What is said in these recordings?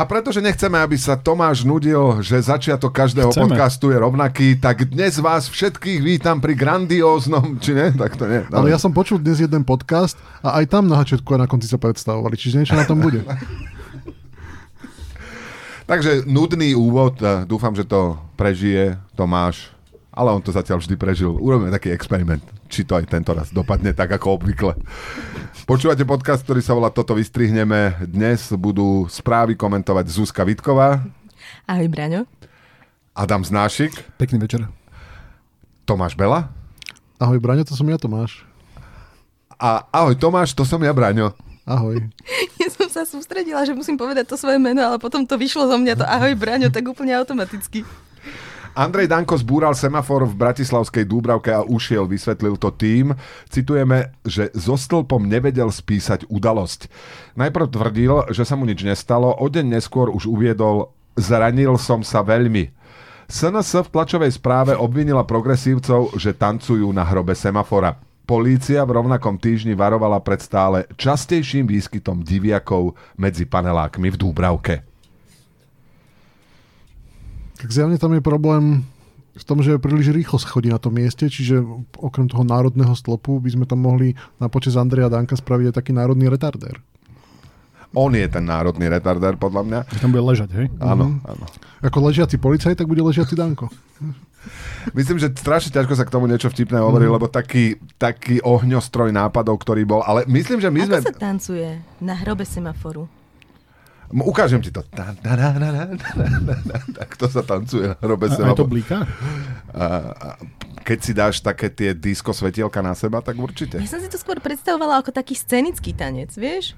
A pretože nechceme, aby sa Tomáš nudil, že začiatok každého Chceme. podcastu je rovnaký, tak dnes vás všetkých vítam pri grandióznom, či ne? Tak to nie. Ale ja som počul dnes jeden podcast a aj tam na začiatku a na konci sa predstavovali, čiže niečo na tom bude. Takže nudný úvod, eh, dúfam, že to prežije Tomáš, ale on to zatiaľ vždy prežil. Urobíme taký experiment, či to aj tento raz dopadne tak ako obvykle. Počúvate podcast, ktorý sa volá Toto vystrihneme. Dnes budú správy komentovať Zuzka Vitková, Ahoj, Braňo. Adam Znášik, Pekný večer. Tomáš Bela Ahoj, Braňo, to som ja, Tomáš. a ahoj Tomáš, to som ja Braňo. Ahoj. Ja som sa sústredila, že musím povedať to svoje meno, ale potom to vyšlo zo mňa to ahoj, Braňo, tak úplne automaticky. Andrej Danko zbúral semafor v Bratislavskej Dúbravke a ušiel, vysvetlil to tým. Citujeme, že so stĺpom nevedel spísať udalosť. Najprv tvrdil, že sa mu nič nestalo, o deň neskôr už uviedol, zranil som sa veľmi. SNS v tlačovej správe obvinila progresívcov, že tancujú na hrobe semafora. Polícia v rovnakom týždni varovala pred stále častejším výskytom diviakov medzi panelákmi v Dúbravke. Tak zjavne tam je problém v tom, že príliš rýchlo sa chodí na tom mieste, čiže okrem toho národného stĺpu by sme tam mohli na počas Andreja Danka spraviť aj taký národný retardér. On je ten národný retardér, podľa mňa. Že tam bude ležať, hej? Áno, áno. Ako ležiaci policaj, tak bude ležiaci Danko. Myslím, že strašne ťažko sa k tomu niečo vtipné hovorí, Mhm. lebo taký, taký ohňostroj nápadov, ktorý bol, ale myslím, že my sme... Ako sa tancuje na hrobe semaforu? Ukážem ti to. Tak to sa tancuje, robe A, sa. aj to blíka? Keď si dáš také tie disko svetielka na seba, tak určite. Ja som si to skôr predstavovala ako taký scenický tanec, vieš?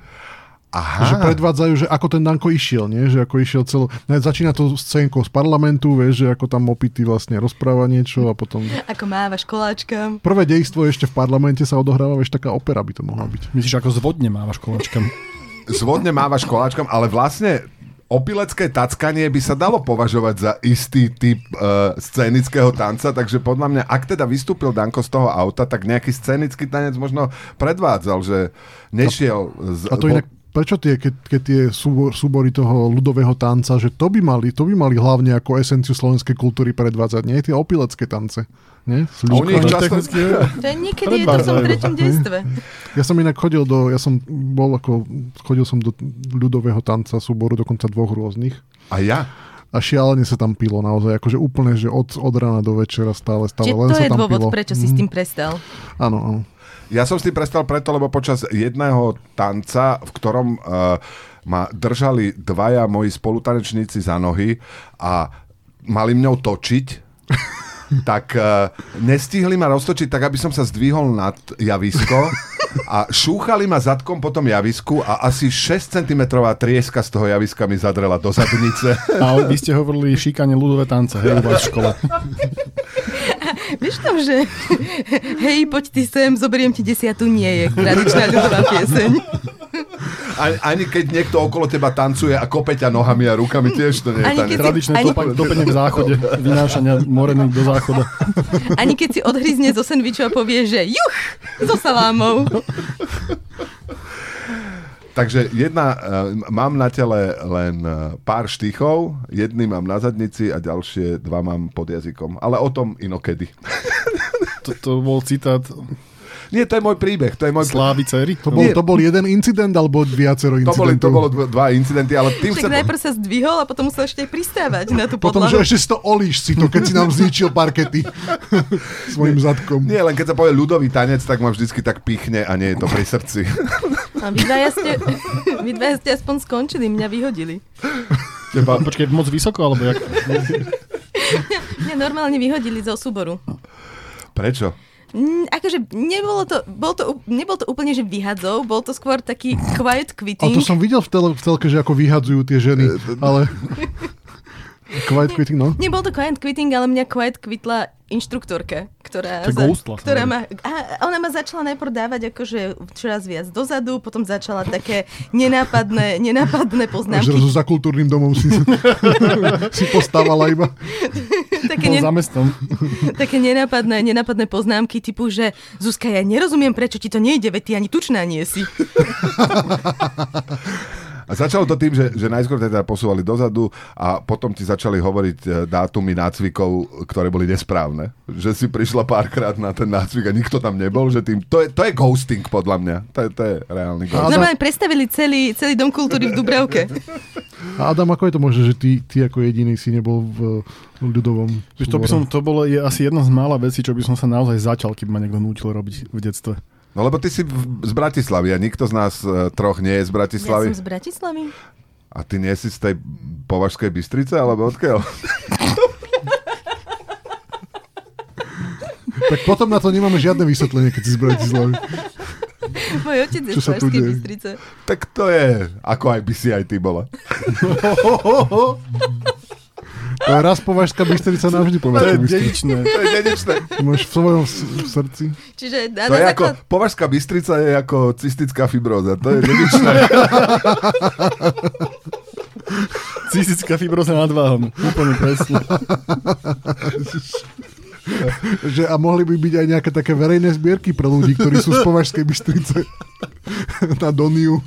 Aha, Že predvádzajú, že ako ten Danko išiel, nie? Že ako išiel celo... Ne, začína to scénkou z parlamentu, vieš, že ako tam opity vlastne rozpráva niečo a potom... Ako mávaš koláčkam. Prvé dejstvo ešte v parlamente sa odohráva, vieš, taká opera by to mohla byť. Myslíš, ako zvodne mávaš koláčkam? zvodne mávaš koláčkom, ale vlastne opilecké tackanie by sa dalo považovať za istý typ uh, scénického tanca, takže podľa mňa, ak teda vystúpil Danko z toho auta, tak nejaký scénický tanec možno predvádzal, že nešiel... Z, A to inak, prečo tie, keď, keď tie súbor, súbory toho ľudového tanca, že to by mali, to by mali hlavne ako esenciu slovenskej kultúry predvádzať, nie? Tie opilecké tance. Nie? A oni ich Ale často... To je niekedy je to v tom treťom dejstve. Ja som inak chodil do, ja som bol ako, chodil som do ľudového tanca súboru, dokonca dvoch rôznych. A ja? A šialene sa tam pilo naozaj, akože úplne, že od, od rána do večera stále, stále Čiže len to sa je tam dôvod, pilo. prečo si s tým prestal. Áno, áno. Ja som s tým prestal preto, lebo počas jedného tanca, v ktorom uh, ma držali dvaja moji spolutanečníci za nohy a mali mňou točiť, tak uh, nestihli ma roztočiť tak, aby som sa zdvihol nad javisko a šúchali ma zadkom po tom javisku a asi 6 cm trieska z toho javiska mi zadrela do zadnice. A vy ste hovorili šikanie ľudové tance, hej, u vás v škole. Vieš tam, že hej, poď ty sem, zoberiem ti desiatu, nie je tradičná ľudová pieseň. Ani, ani keď niekto okolo teba tancuje a kope ťa nohami a rukami, tiež to nie je Ani tanec. Tradičné Ani- topenie v záchode, vynášania morených do záchoda. Ani keď si odhryzne zo sendviču a povie, že juch, so salámou. Takže jedna, uh, mám na tele len uh, pár štychov, jedný mám na zadnici a ďalšie dva mám pod jazykom. Ale o tom inokedy. To, to bol citát Nie, to je môj príbeh, to je môj Slávy cery. To bol, Nie. to bol jeden incident alebo viacero To boli, to bolo dva, dva incidenty, ale tým Však sa... najprv sa zdvihol a potom musel ešte aj pristávať na tú Potom, že podlahu. ešte si to olíš si to, keď si nám zničil parkety svojim zadkom. Nie, len keď sa povie ľudový tanec, tak ma vždycky tak pichne a nie je to pri srdci. A vy dvaja ste, vy dvaja ste aspoň skončili, mňa vyhodili. Teba, Počkej, moc vysoko, alebo jak? Mňa normálne vyhodili zo súboru. prečo? Mm, akože nebolo to, bol to, nebol to úplne, že vyhadzov, bol to skôr taký quiet quitting. to som videl v, tele, v telke, že ako vyhadzujú tie ženy, ale... Quiet quitting, no. Nebol to quiet quitting, ale mňa quiet quitla inštruktorka, ktorá, To je ghostla, ktorá ma, a ona ma začala najprv dávať akože čoraz viac dozadu, potom začala také nenápadné, Až nenápadné poznámky, zrazu za kultúrnym domom si, si postávala iba. také, ne, za také nenápadné, nenápadné poznámky typu, že Zuzka, ja nerozumiem, prečo ti to nejde, veď ty ani tučná nie si. A začalo to tým, že, že najskôr teda posúvali dozadu a potom ti začali hovoriť e, dátumy nácvikov, ktoré boli nesprávne. Že si prišla párkrát na ten nácvik a nikto tam nebol, že tým, to, je, to je ghosting podľa mňa. To je, to je reálny ghosting. Normálne predstavili celý, celý dom kultúry v Dubravke. A Adam, ako je to možné, že ty, ty ako jediný si nebol v ľudovom Vieš, to, by som, to bolo je asi jedna z mála vecí, čo by som sa naozaj začal, keby ma niekto nútil robiť v detstve. No lebo ty si z Bratislavy a nikto z nás e, troch nie je z Ja Bratislavy. som z Bratislavy. A ty nie si z tej Považskej Bystrice, alebo odkiaľ? Tak potom na to nemáme žiadne vysvetlenie, keď si z Bratislavy. Môj otec je z Považskej? Bystrice. tak to je, ako aj by si aj ty bola. To je raz považská Bystrica navždy To je považská Bystrica. dedičné. To je dedičné. To máš v svojom srdci. Čiže na, To na je ako. Považská Bystrica je ako cystická fibróza. To je dedičné. Cystická fibroza nad váhom. Úplne presne. Že, a mohli by byť aj nejaké také verejné zbierky pre ľudí, ktorí sú z Považskej Bystrice na Doniu.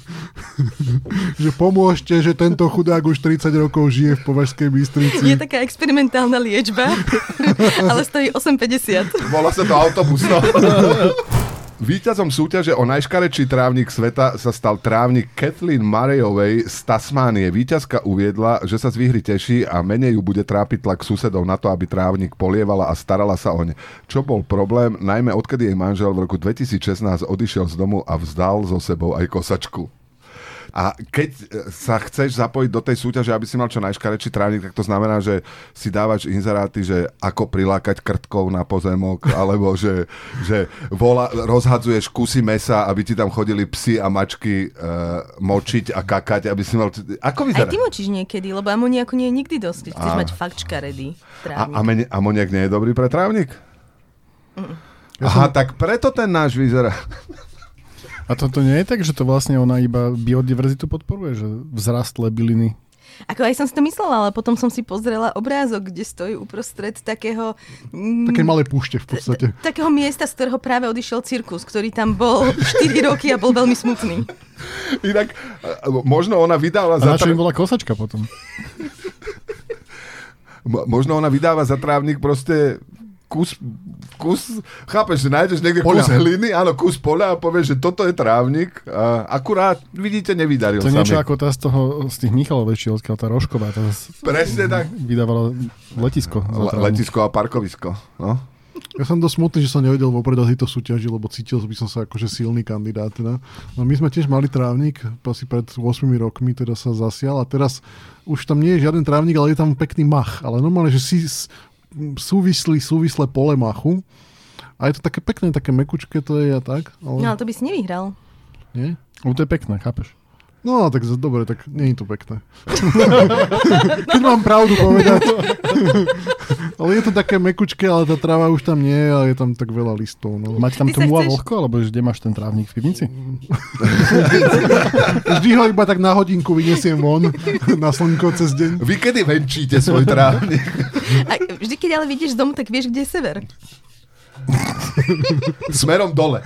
že pomôžte, že tento chudák už 30 rokov žije v Považskej Bystrici. Je taká experimentálna liečba, ale stojí 8,50. Volá sa to autobus. No. Výťazom súťaže o najškarečší trávnik sveta sa stal trávnik Kathleen Murrayovej z Tasmánie. Výťazka uviedla, že sa z výhry teší a menej ju bude trápiť tlak susedov na to, aby trávnik polievala a starala sa oň. Čo bol problém, najmä odkedy jej manžel v roku 2016 odišiel z domu a vzdal so sebou aj kosačku. A keď e, sa chceš zapojiť do tej súťaže, aby si mal čo najškarečší trávnik, tak to znamená, že si dávaš inzeráty, že ako prilákať krtkov na pozemok, alebo že, že vola, rozhadzuješ kusy mesa, aby ti tam chodili psi a mačky uh, močiť a kakať, aby si mal... Ako Aj vyzerá? ty močíš niekedy, lebo amoniaku nie je nikdy dosť. keď Chceš Á. mať fakt škaredý A, trávnik. a mene, amoniak nie je dobrý pre trávnik? Aha, tak preto ten náš vyzerá. A toto nie je tak, že to vlastne ona iba biodiverzitu podporuje, že vzrastlé byliny. Ako aj som si to myslela, ale potom som si pozrela obrázok, kde stojí uprostred takého... mm, Také malé púšte v podstate. takého miesta, z ktorého práve odišiel cirkus, ktorý tam bol 4 roky a bol veľmi smutný. Inak, e, možno ona vydáva A za... im bola kosačka potom? Mo- možno ona vydáva za trávnik proste kus, kus, chápeš, že nájdeš niekde Poľa. kus hliny, áno, kus poľa a povieš, že toto je trávnik a akurát, vidíte, nevydaril To je niečo ako tá z toho, z tých Michalovičiel, odkiaľ tá Rošková, tá z- Presne tak. vydávala letisko. Le- letisko a parkovisko. No. Ja som dosť smutný, že som nevedel vopred o tejto súťaži, lebo cítil by som sa akože silný kandidát. Teda. No my sme tiež mali trávnik, asi pred 8 rokmi teda sa zasial a teraz už tam nie je žiaden trávnik, ale je tam pekný mach. Ale normálne, že si súvislý, súvislé pole machu. A je to také pekné, také mekučké to je a tak. Ale No ale to by si nevyhral. nie? No to je pekné, chápeš? No, tak dobre, tak nie je to pekné. Keď mám pravdu povedať. ale je to také mekučké, ale tá tráva už tam nie je a je tam tak veľa listov. No. Mať tam tmu a chceš- vlhko, alebo kde máš ten trávnik v pivnici? Vždy ho iba tak na hodinku vyniesiem von na slnko cez deň. Vy kedy venčíte svoj trávnik? A vždy, keď ale vidíš z domu, tak vieš, kde je sever. Smerom dole.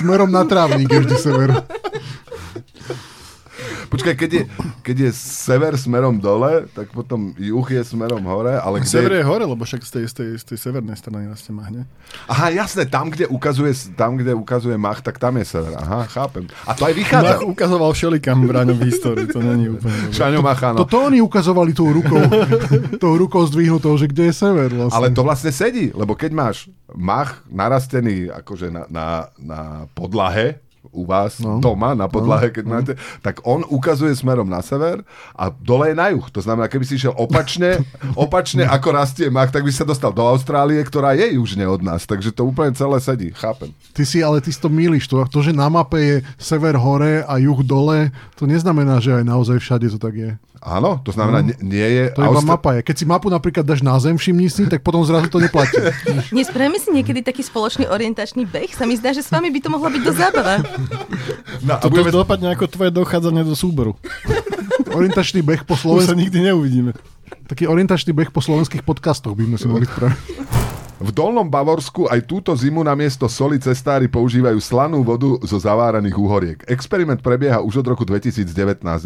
Smerom na trávnik je vždy sever. Počkaj, keď je, keď je sever smerom dole, tak potom juh je smerom hore, ale kde... Sever je hore, lebo však z tej, z tej, z tej severnej strany nás mahne. Aha, jasné, tam kde, ukazuje, tam, kde ukazuje mach, tak tam je sever. Aha, chápem. A to aj vychádza. Mach ukazoval všelikam v ráňom histórii, to není úplne. Šaňo Macha, no. Toto oni ukazovali tou rukou, tou rukou zdvihnutou, že kde je sever vlastne. Ale to vlastne sedí, lebo keď máš mach narastený akože na, na, na podlahe, u vás no. No. doma na podlahe, keď máte, tak on ukazuje smerom na sever a dole je na juh. To znamená, keby si išiel opačne, opačne ako rastie mach, tak by sa dostal do Austrálie, ktorá je južne od nás. Takže to úplne celé sedí, chápem. Ty si, ale ty si to milíš. To, to, že na mape je sever hore a juh dole, to neznamená, že aj naozaj všade to tak je. Áno, to znamená, nie, nie je... To iba Austra- mapa je. Keď si mapu napríklad dáš na zem, všimni si, tak potom zrazu to neplatí. Nespravíme si niekedy taký spoločný orientačný beh? Sa mi zdá, že s vami by to mohla byť do zábava. No, To budeme... dopadne ako tvoje dochádzanie do súboru. Orientačný beh po Už sa slovenských, nikdy neuvidíme. taký orientačný beh po slovenských podcastoch by sme si mohli spraviť. V Dolnom Bavorsku aj túto zimu na miesto soli cestári používajú slanú vodu zo zaváraných úhoriek. Experiment prebieha už od roku 2019.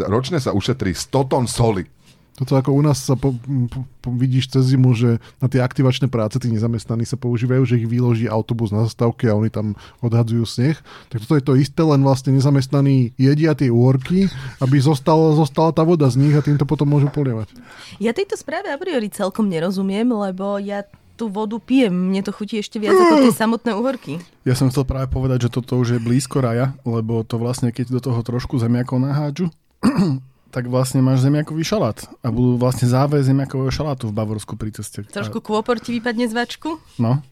Ročne sa ušetrí 100 tón soli. Toto ako u nás sa po, po, po, vidíš cez zimu, že na tie aktivačné práce tí nezamestnaní sa používajú, že ich vyloží autobus na zastávke a oni tam odhadzujú sneh. Tak toto je to isté, len vlastne nezamestnaní jedia tie úorky, aby zostala, zostala tá voda z nich a týmto potom môžu polievať. Ja tejto správe a priori celkom nerozumiem, lebo ja tú vodu pijem. Mne to chutí ešte viac ako tie samotné uhorky. Ja som chcel práve povedať, že toto už je blízko raja, lebo to vlastne, keď do toho trošku zemiakov nahádžu, tak vlastne máš zemiakový šalát. A budú vlastne záve zemiakového šalátu v Bavorsku pri ceste. Trošku kôpor ti vypadne z vačku? No.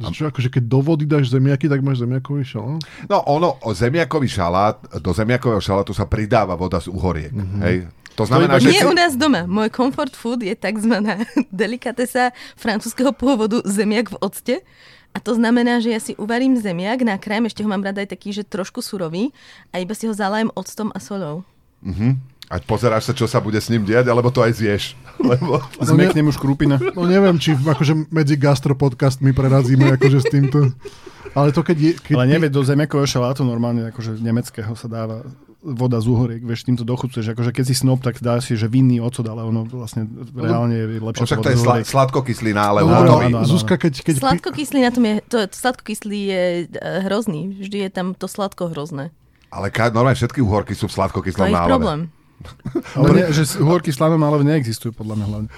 A čo, akože keď do vody dáš zemiaky, tak máš zemiakový šalát? No ono, o zemiakový šalát, do zemiakového šalátu sa pridáva voda z uhoriek. Mm-hmm. Hej? To znamená, to že... Nie u nás doma. Môj comfort food je tzv. delikatesa francúzského pôvodu zemiak v octe. A to znamená, že ja si uvarím zemiak, nakrájem, ešte ho mám rada aj taký, že trošku surový a iba si ho zalajem octom a solou. Uh-huh. A pozeráš sa, čo sa bude s ním diať, alebo to aj zješ. Lebo... Zmeknem už krúpina. No neviem, či akože medzi gastropodcastmi prerazíme akože s týmto. Ale to keď... Je, keď Ale nevie, do zemiakového šalátu normálne, akože nemeckého sa dáva voda z uhoriek, vieš, týmto dochutuješ. Akože keď si snob, tak dá si, že vinný ocot, ale ono vlastne reálne je lepšie. Však to je sla- sladkokyslina, ale No, no, no, no, Zuzka, keď... keď Sladkokyslý na tom je, to, to sladkokyslý je e, hrozný. Vždy je tam to sladko hrozné. Ale ka- normálne všetky uhorky sú v To sladkokyslom nálade. problém. Ale nie, že uhorky slanom ale neexistujú podľa mňa hlavne.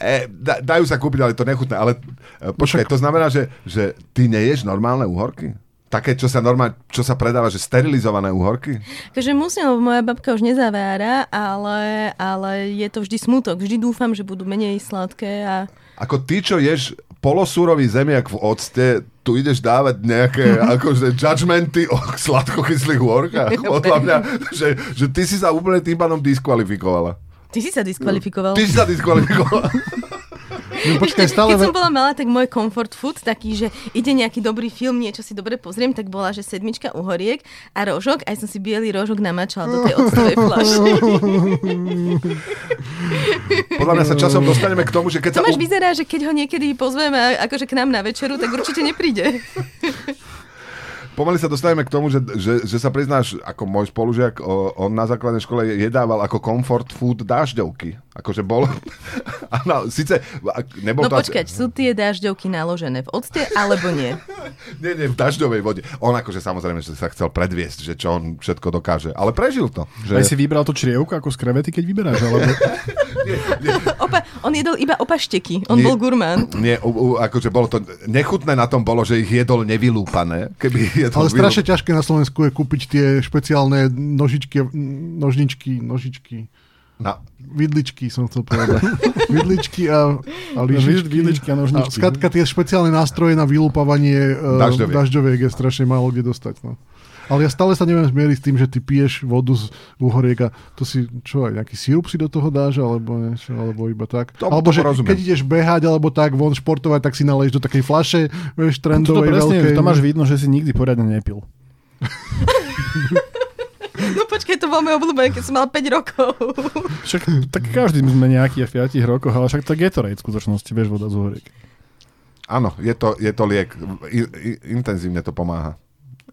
E, da, dajú sa kúpiť, ale to nechutné. Ale e, počkaj, to znamená, že, že ty neješ normálne uhorky? Také, čo sa normálne, čo sa predáva, že sterilizované uhorky? Takže musím, lebo moja babka už nezavára, ale, ale je to vždy smutok. Vždy dúfam, že budú menej sladké a Ako ty, čo ješ polosúrový zemiak v octe, tu ideš dávať nejaké akože judgmenty o sladkokyslých uhorkách. Podľa mňa, že, že ty si sa úplne tým pádom diskvalifikovala. ty si sa diskvalifikoval. Ty si sa diskvalifikovala. no, počkaj, stále... Keď som bola malá, tak môj comfort food, taký, že ide nejaký dobrý film, niečo si dobre pozriem, tak bola, že sedmička uhoriek a rožok, aj som si biely rožok namačala do tej octovej fľaše. Podľa mňa sa časom dostaneme k tomu, že keď sa... Tomáš u- vyzerá, že keď ho niekedy pozveme akože k nám na večeru, tak určite nepríde. Pomaly sa dostaneme k tomu, že, že, že sa priznáš, ako môj spolužiak, o, on na základnej škole jedával ako comfort food dažďovky. Akože bol... Áno, síce... Nebol No to počkať, sú tie dážďovky naložené v octe alebo nie? Nie, nie, v dažďovej vode. On akože samozrejme, že sa chcel predviesť, že čo on všetko dokáže. Ale prežil to. Aj Že... si vybral to črievko ako z krevety, keď vyberáš, alebo... Opa, on jedol iba opašteky, on Nie. bol gurmán. Nie, u, u, akože bolo to... Nechutné na tom bolo, že ich jedol nevylúpané. Keby jedol Ale strašne ťažké na Slovensku je kúpiť tie špeciálne nožičky, nožničky, nožičky, Na, vidličky som chcel povedať. vidličky a, a lyžičky. Vidličky a nožničky. A skrátka tie špeciálne nástroje na vylúpavanie uh, Dažďoviek. dažďoviek je strašne málo kde dostať. No. Ale ja stále sa neviem zmieriť s tým, že ty piješ vodu z uhoriek a to si, čo aj, nejaký sírup si do toho dáš, alebo niečo, alebo iba tak. To- alebo tomu že rozumiem. keď ideš behať, alebo tak, von športovať, tak si naleješ do takej flaše, vieš, Tuto trendovej presne, veľkej. to máš vidno, že si nikdy poriadne nepil. No počkaj, to bol môj obľúbený, keď som mal 5 rokov. Však tak každý sme nejaký v 5 rokoch, ale však to je Gatorade v skutočnosti, vieš, voda z uhoriek. áno, je to, je to liek. I, i, intenzívne to pomáha.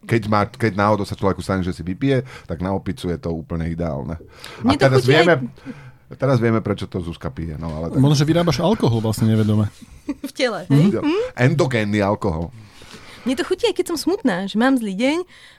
Keď, má, keď náhodou sa človeku stane, že si vypije, tak na opicu je to úplne ideálne. A Mne teraz vieme, aj- teraz vieme, prečo to Zuzka pije. No, ale tak, Možno, že vyrábaš alkohol vlastne nevedome. V tele, hej? endogénny alkohol. Mne to chutí aj keď som smutná, že mám zlý deň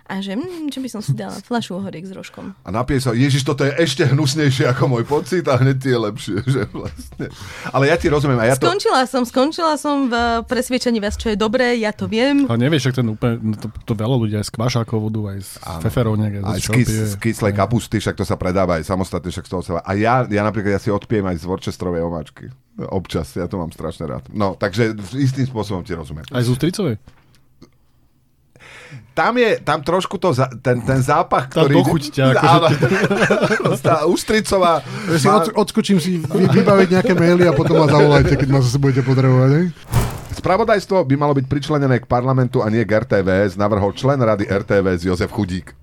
a že hm, čo by som si dala fľašu ohoriek s rožkom. A napije sa, Ježiš, toto je ešte hnusnejšie ako môj pocit a hneď je lepšie. Že vlastne. Ale ja ti rozumiem. A ja to, Skončila som, skončila som v presviečaní vás, čo je dobré, ja to viem. Ale nevieš, však ten úplne, no to, to veľa ľudí aj z kvašákov vodu, aj z feferovniek, aj z, kys, z kyslej kapusty, však to sa predáva aj samostatne, však z toho sa... A ja, ja napríklad, ja si odpijem aj z Worcesterovej omáčky. Občas, ja to mám strašne rád. No, takže istým spôsobom ti rozumiem. Aj z ústricovej? Tam je, tam trošku to, za, ten, ten zápach, Tá ktorý... dochuť ťa, Áno, tá ústricová... Ja si od, odskočím si vy- vybaviť nejaké maily a potom ma zavolajte, keď ma zase budete potrebovať. Hej? Spravodajstvo by malo byť pričlenené k parlamentu a nie k RTVS, navrhol člen rady RTVS Jozef Chudík.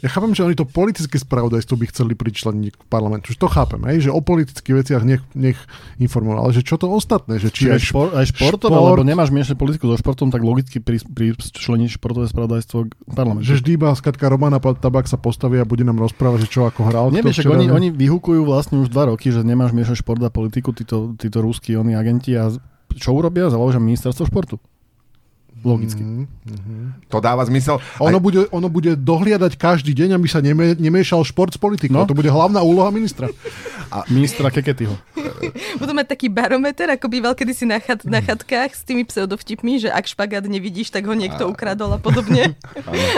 Ja chápem, že oni to politické spravodajstvo by chceli pričleniť k parlamentu. Už to chápem, hej, že o politických veciach nech, nech informujú. Ale že čo to ostatné? Že či aj, špor, aj športové, šport- lebo nemáš miešať politiku so športom, tak logicky pri, pričleniť športové spravodajstvo k parlamentu. že vždy iba skatka Romana Tabak sa postaví a bude nám rozprávať, že čo ako hral. Nevieš, včera, oni, oni vyhukujú vlastne už dva roky, že nemáš miešať šport a politiku, títo, títo rúskí oni agenti a čo urobia? Založia ministerstvo športu. Logicky. Mhm. To dáva zmysel. Ono, Aj- bude, ono bude dohliadať každý deň, aby sa neme, nemiešal šport s politikou. No. To bude hlavná úloha ministra. Ministra Keketyho. Budú mať taký barometer, ako býval kedysi na, chat, na chatkách s tými pseudovtipmi, že ak špagát nevidíš, tak ho niekto ukradol a podobne.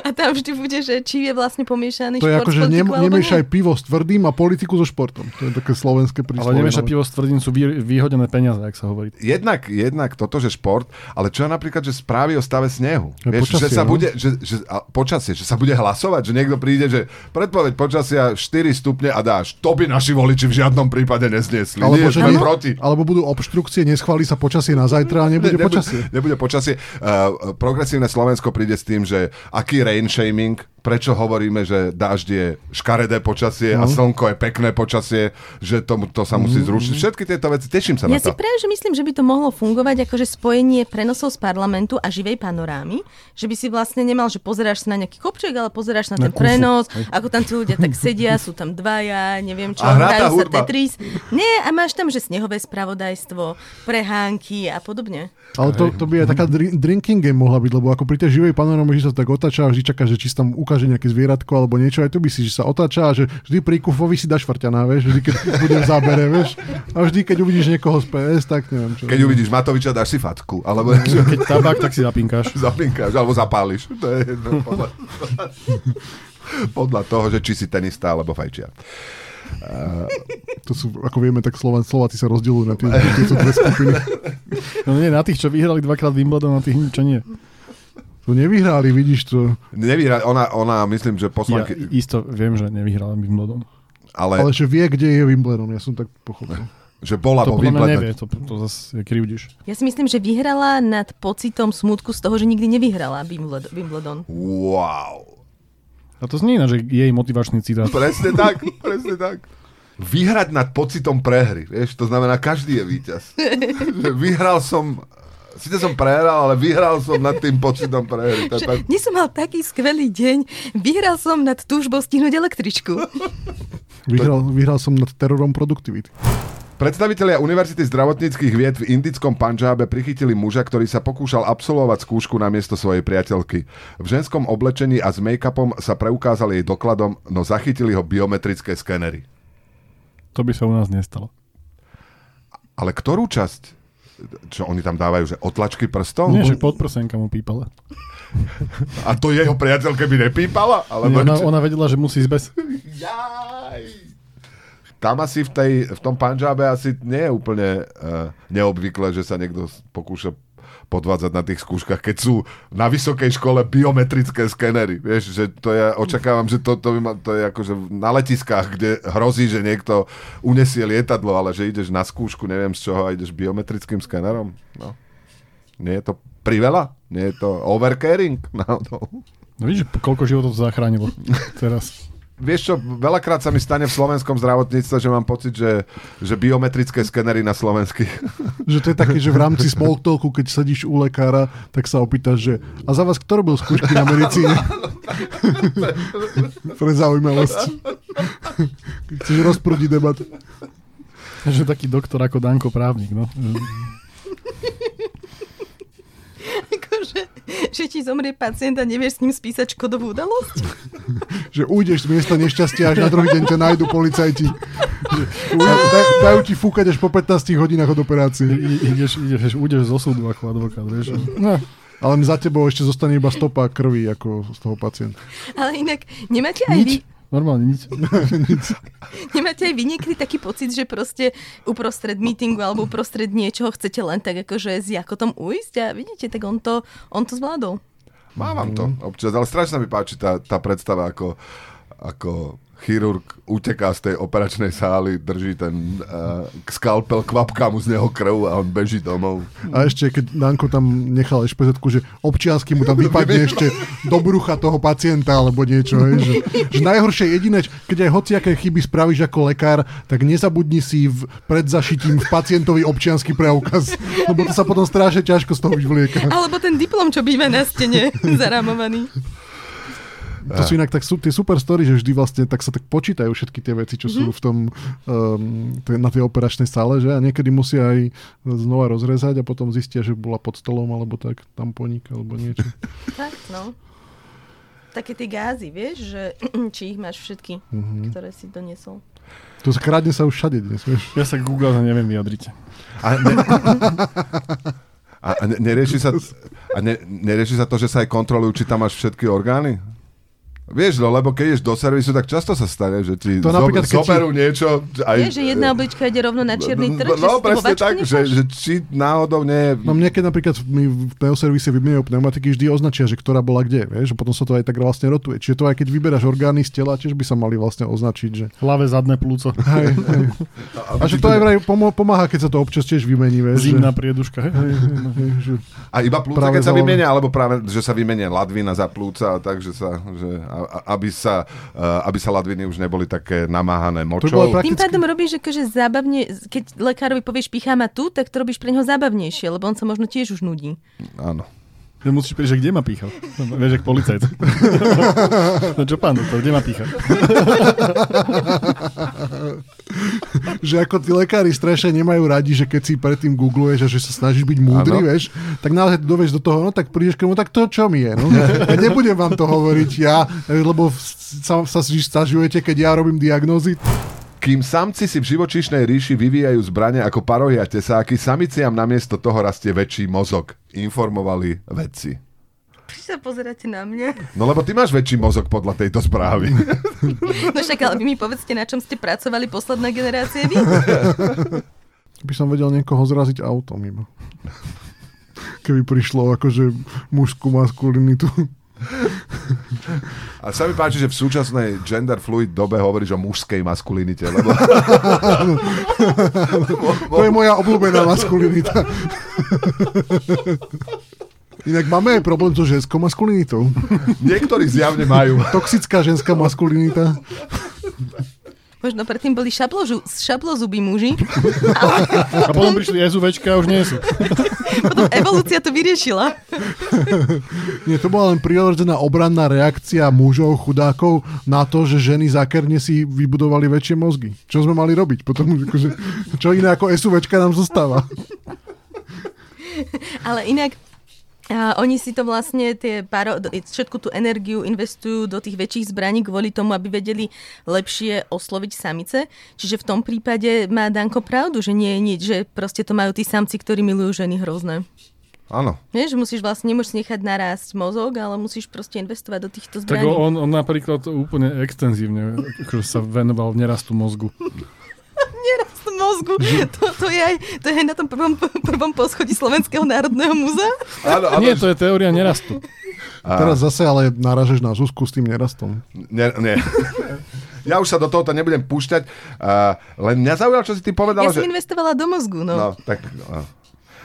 a tam vždy bude, že či je vlastne pomiešaný To je šport ako, s že nemiešaj pivo s tvrdým a politiku so športom. To je také slovenské príslovie. Ale nevieš, pivo s tvrdím sú vy, vyhodené peniaze, ak sa hovorí. Jednak, jednak toto, že šport, ale čo napríklad, že správy o stave snehu. Je Vieš, počasie, že sa no. bude, že, že, a počasie, že sa bude hlasovať, že niekto príde, že predpoveď počasia 4 stupne a dáš. To by naši voliči v žiadnom prípade nezniesli. Alebo, Nie, že ne, proti. alebo budú obštrukcie, neschváli sa počasie na zajtra a nebude nebude, počasie. Nebude počasie. Uh, progresívne Slovensko príde s tým, že aký rain shaming, prečo hovoríme, že dážď je škaredé počasie No. a slnko je pekné počasie, že to, to sa musí zrušiť. Všetky tieto veci, teším sa Ja na si to. práve, že myslím, že by to mohlo fungovať akože spojenie prenosov z parlamentu a živej panorámy, že by si vlastne nemal, že pozeráš sa na nejaký kopček, ale pozeráš na, Na ten kufu. prenos, ako tam tí ľudia tak sedia, sú tam dvaja, neviem čo, A hrá tá hrajú sa. Tetris. Nie, a máš tam, že snehové spravodajstvo, prehánky a podobne. Ale to, to by aj taká dri- drinking game mohla byť, lebo ako pri tej živej panoráme, že sa tak otáča a vždy čaká, že či tam ukáže nejaké zvieratko alebo niečo, aj tu by si, že sa otáča a že vždy pri kufovi si dáš švrťaná, vieš, vždy keď bude v zábere, vieš. A vždy, keď uvidíš niekoho z PS, tak neviem čo. Keď uvidíš Matoviča, dáš si fatku. Alebo Keď tabak, tak si zapinkáš. zapinkáš, alebo zapáliš. To je jedno, podľa, podľa toho, že či si tenista alebo fajčiar. To sú, ako vieme, tak Slovan, Slováci sa rozdielujú na tie, tieto dve skupiny. No nie, na tých, čo vyhrali dvakrát Wimbledon, na tých čo nie. To nevyhráli, vidíš to. Nevyhrá, ona, ona, myslím, že Ja poslanky, isto viem, že nevyhrala Wimbledon. ale, Ale že vie, kde je Wimbledon, ja som tak pochopil. že bola To vo nevie, to, to zase krivdiš. Ja si myslím, že vyhrala nad pocitom smutku z toho, že nikdy nevyhrala Wimbledon-. Wow. A to znie ináč, že jej motivačný citát. Presne tak, presne tak. Vyhrať nad pocitom prehry, vieš, to znamená, každý je víťaz. Vyhral som, síce som prehral, ale vyhral som nad tým pocitom prehry. Je Že, tak- dnes som mal taký skvelý deň, vyhral som nad túžbou stihnúť električku. Vyhral, vyhral som nad terorom produktivity. Predstavitelia Univerzity zdravotníckých vied v indickom Panžábe prichytili muža, ktorý sa pokúšal absolvovať skúšku na miesto svojej priateľky. V ženskom oblečení a s make-upom sa preukázal jej dokladom, no zachytili ho biometrické skenery. To by sa u nás nestalo. Ale ktorú časť? Čo oni tam dávajú, že otlačky prstov? Nie, že podprsenka mu pípala. A to jeho priateľke by nepípala? Nie, Alebo ona, ona vedela, že musí bez. Jaj. Tam asi v, tej, v tom Panžábe asi nie je úplne uh, neobvyklé, že sa niekto pokúša podvádzať na tých skúškach, keď sú na vysokej škole biometrické skenery. Vieš, že to ja očakávam, že to, to, by ma, to je akože na letiskách, kde hrozí, že niekto unesie lietadlo, ale že ideš na skúšku, neviem z čoho, a ideš biometrickým skenerom. No. Nie je to priveľa? Nie je to overcaring? Náhodou. No vidíš, koľko životov to zachránilo teraz. Vieš čo, veľakrát sa mi stane v slovenskom zdravotníctve, že mám pocit, že, že biometrické skenery na slovenských. Že to je také, že v rámci small talku, keď sedíš u lekára, tak sa opýtaš, že a za vás kto robil skúšky na medicíne? Pre zaujímavosť. Chceš rozprúdiť debatu. Že taký doktor ako Danko právnik, no. Akože, že ti zomrie pacient a nevieš s ním spísať škodovú udalosť? Že ujdeš z miesta nešťastia, až na druhý deň ťa nájdu policajti. Daj, dajú ti fúkať až po 15 hodinách od operácie. I, ideš, ideš, ujdeš zo súdu ako advokát, vieš. No, Ale za tebou ešte zostane iba stopa krvi ako z toho pacienta. Ale inak, nemáte aj vy... nič. Normálne nič. Nemáte aj vy niekedy taký pocit, že proste uprostred meetingu alebo uprostred niečoho chcete len tak akože s Jakotom ujsť a vidíte, tak on to, on to zvládol. Mávam to občas, ale strašne mi páči tá, tá predstava, ako, ako chirurg uteká z tej operačnej sály, drží ten uh, skalpel, kvapká mu z neho krv a on beží domov. A ešte, keď Danko tam nechal ešpezetku, že občiansky mu tam vypadne ešte do brucha toho pacienta alebo niečo. Hej, že, že najhoršie jediné, keď aj hociaké chyby spravíš ako lekár, tak nezabudni si v, pred zašitím v pacientovi občiansky preukaz, lebo to sa potom strašne ťažko z toho vyvlieka. Alebo ten diplom, čo býva na stene zarámovaný. To sú inak tak sú, tie super story, že vždy vlastne tak sa tak počítajú všetky tie veci, čo sú v tom, um, te- na tej operačnej sále, že a niekedy musia aj znova rozrezať a potom zistia, že bola pod stolom alebo tak tamponík alebo niečo. Tak, no. Také tie gázy, vieš, že či ich máš všetky, ktoré si doniesol. To kradne sa už všade dnes, vieš. Ja sa Google za neviem vyjadriť. A, ne, a, a ne, nerieši, sa, a ne, nerieši sa to, že sa aj kontrolujú, či tam máš všetky orgány? Vieš, no, lebo keď ideš do servisu, tak často sa stane, že ti To zo, zoberú niečo. Aj, Vieš, že jedna oblička ide rovno na čierny trh, že No, si toho presne tak, že, necháš? že či náhodou nie... No mne keď napríklad mi v pneoservise vymieňajú pneumatiky, vždy označia, že ktorá bola kde, vieš, potom sa to aj tak vlastne rotuje. Čiže to aj keď vyberáš orgány z tela, tiež by sa mali vlastne označiť, že... Hlave, zadné plúco. Hej, hej. A že to aj vraj pomáha, keď sa to občas tiež vymení, vieš. Zimná že... prieduška. Hej? Hej, hej, že... A iba plúca, keď sa vymenia, alebo práve, že sa vymenia ladvina za plúca, takže sa, že, aby, sa, uh, aby sa ladviny už neboli také namáhané močou. prakticky- Tým pádom robíš akože zábavne, keď lekárovi povieš pichá ma tu, tak to robíš pre neho zábavnejšie, lebo on sa možno tiež už nudí. Áno. Že musíš prísť, že kde ma píchal. Vieš, jak policajt. no čo pán doktor, kde ma pícha? že ako tí lekári strašne nemajú radi, že keď si predtým googluješ a že sa snažíš byť múdry, Áno. vieš, tak naozaj to dovieš do toho, no tak prídeš k nemu, tak to čo mi je, no? Ja nebudem vám to hovoriť ja, lebo sa, sa stažujete, keď ja robím diagnózy. Kým samci si v živočíšnej ríši vyvíjajú zbranie ako parohy a tesáky, samiciam namiesto toho rastie väčší mozog, informovali vedci. Prečo sa pozeráte na mňa? No lebo ty máš väčší mozog podľa tejto správy. No však, ale vy mi povedzte, na čom ste pracovali posledné generácie vy? By som vedel niekoho zraziť autom iba. Keby prišlo akože mužskú maskulinitu. A sa mi páči, že v súčasnej gender fluid dobe hovoríš o mužskej maskulinite, lebo To je moja obľúbená maskulinita. Inak máme aj problém so ženskou maskulinitou. niektorí zjavne majú. Toxická ženská maskulinita. Možno predtým boli šabložu, šablozubí muži, A potom prišli SUVčka a už nie sú. potom evolúcia to vyriešila. Nie, to bola len prirodzená obranná reakcia mužov, chudákov na to, že ženy zákerne si vybudovali väčšie mozgy. Čo sme mali robiť? Potom, akože, čo iné ako SUVčka nám zostáva? Ale inak a oni si to vlastne, tie paro, všetku tú energiu investujú do tých väčších zbraní kvôli tomu, aby vedeli lepšie osloviť samice. Čiže v tom prípade má Danko pravdu, že nie je nič, že proste to majú tí samci, ktorí milujú ženy hrozné. Áno. Vieš, že musíš vlastne, nemôžeš nechať narásť mozog, ale musíš proste investovať do týchto Tak zbraní. on, on napríklad úplne extenzívne akože sa venoval nerastu mozgu. Mozgu. To, to, je aj, to je aj na tom prvom, prvom poschodí Slovenského národného múzea. Áno, áno. Nie, to je teória nerastu. A- Teraz zase ale naražeš na Zuzku s tým nerastom. Nie, nie. Ja už sa do tohoto nebudem púšťať, uh, len mňa zaujalo, čo si ty povedala, Ja že... som investovala do mozgu, no. No, tak... No.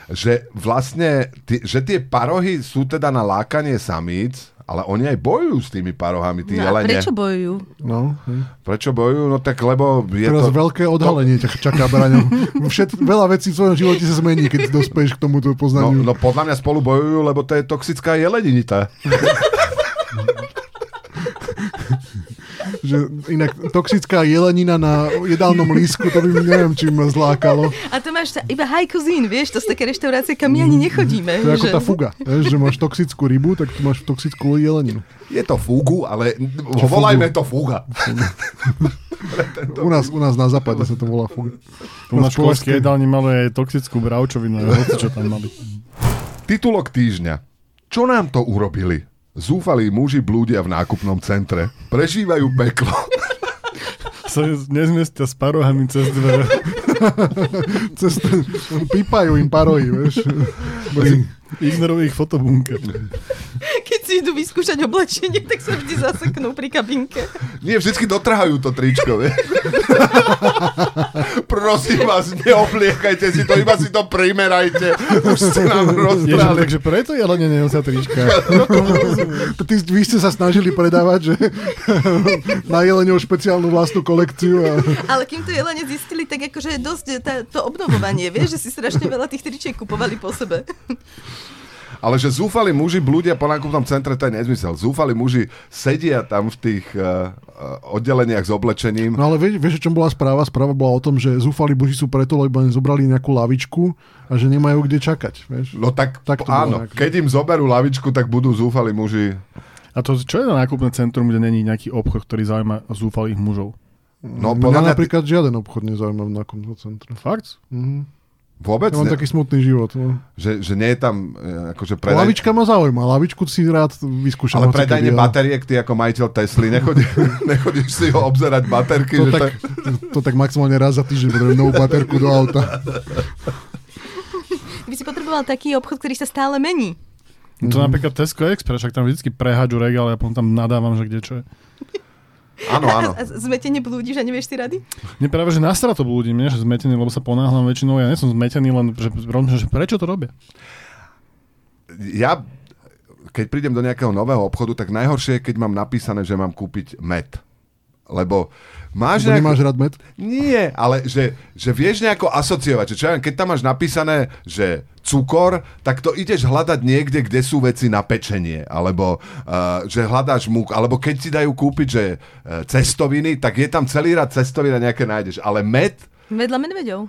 Že vlastne, ty, že tie parohy sú teda na lákanie samíc, ale oni aj bojujú s tými parohami, tí no jelene. prečo bojujú? No, hm. Prečo bojujú? No tak lebo je Teraz to... veľké odhalenie ťa čaká, Braňo. Všet, veľa vecí v svojom živote sa zmení, keď dospeješ k tomuto No, poznaniu. no podľa mňa spolu bojujú, lebo to je toxická jeleninita. Že inak toxická jelenina na jedálnom lísku, to by mi neviem, či ma zlákalo. A to máš iba high cuisine, vieš, to sú také reštaurácie, kam my ani nechodíme. To je ako že- tá fuga. Vieš, že máš toxickú rybu, tak tu máš toxickú jeleninu. Je to fúgu, ale volajme to fúga. U nás, u nás na západe sa to volá fuga. U nás školské jedálni mali aj toxickú bravčovinu, čo tam mali. Titulok týždňa. Čo nám to urobili? Zúfalí muži blúdia v nákupnom centre. Prežívajú peklo. Sa nezmiestia s parohami cez dvere. Cez ten, pípajú im parohy, vieš. Ignorujú ich fotobunker. Si idú vyskúšať oblečenie, tak sa vždy zaseknú pri kabinke. Nie, vždycky dotrhajú to tričko, vie? Prosím vás, neobliekajte si to, iba si to primerajte. Už ste nám Ježiš, rozprali. takže preto jelene nenosia trička. To Ty, vy ste sa snažili predávať, že na Jeleňov špeciálnu vlastnú kolekciu. A... Ale kým to jelene zistili, tak akože je dosť tá, to obnovovanie, vieš, že si strašne veľa tých tričiek kupovali po sebe. Ale že zúfali muži blúdia po nákupnom centre, to je nezmysel. Zúfali muži sedia tam v tých uh, oddeleniach s oblečením. No ale vieš, vieš, o čom bola správa? Správa bola o tom, že zúfali boži sú preto, lebo im zobrali nejakú lavičku a že nemajú kde čakať. Vieš? No tak, Tak to áno, nejak. keď im zoberú lavičku, tak budú zúfali muži. A to čo je na nákupné centrum, kde není nejaký obchod, ktorý zaujíma zúfalých mužov? No Mňa napríklad žiaden obchod nezaujíma v nákupnom centre. Fakt? Mhm. Vôbec Ja mám ne, taký smutný život. No. že, že nie je tam e, akože predaj... Lavička ma zaujíma, lavičku si rád vyskúšam. Ale predajne kedy, ale- bateriek, ty ako majiteľ Tesly, nechodí, nechodíš si ho obzerať baterky, To že tak, to tak maximálne raz za týždeň potrebujem novú baterku do auta. By si potreboval taký obchod, ktorý sa stále mení. To napríklad Tesco Express, však tam vždy prehádžu regál a ja potom tam nadávam, že kde čo je. Áno, áno. A, zmetene blúdiš a nevieš si rady? Nie práve, že nastra to blúdi, nie? že zmetený, lebo sa ponáhľam väčšinou, ja nie som zmetený, len že, že prečo to robia? Ja, keď prídem do nejakého nového obchodu, tak najhoršie je, keď mám napísané, že mám kúpiť med. Lebo máš Že nejak... nemáš rád med? Nie, ale že, že vieš nejako asociovať. Že čo ja viem, keď tam máš napísané, že cukor, tak to ideš hľadať niekde, kde sú veci na pečenie. Alebo uh, že hľadáš múk. Alebo keď ti dajú kúpiť, že uh, cestoviny, tak je tam celý rad cestovín a nejaké nájdeš. Ale med, Vedľa medveďov.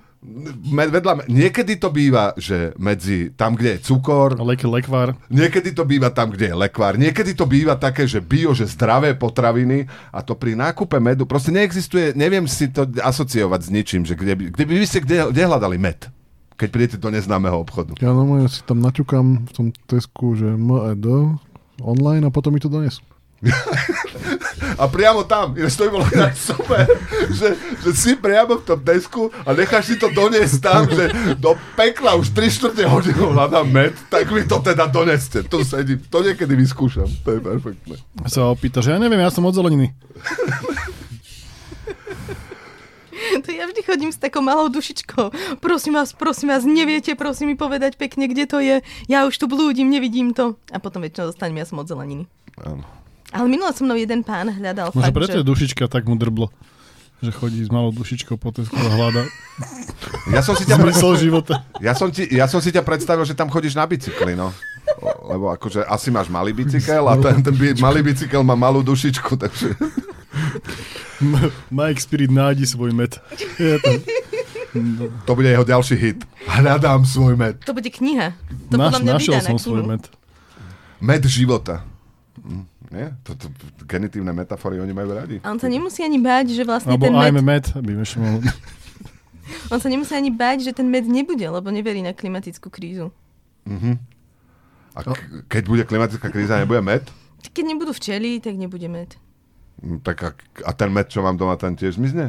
med vedľa, niekedy to býva, že medzi tam, kde je cukor, Lek, lekvár. Niekedy to býva tam, kde je lekvár. Niekedy to býva také, že bio, že zdravé potraviny a to pri nákupe medu proste neexistuje, neviem si to asociovať s ničím, že kde, by- kde by ste kde, kde hľadali med, keď prídete do neznámeho obchodu. Ja normálne si tam naťukám v tom Tesku, že MED online a potom mi to donesú. A priamo tam, ináč to by bolo tak super, že, že si priamo v tom desku a necháš si to doniesť tam, že do pekla už 3 čtvrte hodinu hľadám med, tak mi to teda doneste. Tu sedím, to niekedy vyskúšam, to je perfektné. Sa opýta, že ja neviem, ja som od zeleniny. To ja vždy chodím s takou malou dušičkou. Prosím vás, prosím vás, neviete, prosím mi povedať pekne, kde to je. Ja už tu blúdim, nevidím to. A potom väčšinou dostanem, ja som od zeleniny. Áno. Ale minule so mnou jeden pán hľadal Možno fakt, preto že... je dušička tak mu drblo. Že chodí s malou dušičkou po Tesku a hľada Ja som si ťa pre... života. Ja som, ti, ja som si ťa predstavil, že tam chodíš na bicykli, no. Lebo akože asi máš malý bicykel a ten, ten malý bicykel má malú dušičku, takže... Mike Spirit nájdi svoj met. Je to. To bude jeho ďalší hit. Hľadám svoj med. To bude kniha. To Naš, podľa mňa našiel vydá na som svoj met. Med života. Hm, Nie? To, to, genitívne metafory oni majú radi. A on sa nemusí ani báť, že vlastne Alebo ten I'm med... met, by mohol. On sa nemusí ani báť, že ten med nebude, lebo neverí na klimatickú krízu. A k- keď bude klimatická kríza, nebude med? Keď nebudú včely, tak nebude med. Tak a, a ten med, čo mám doma, ten tiež zmizne?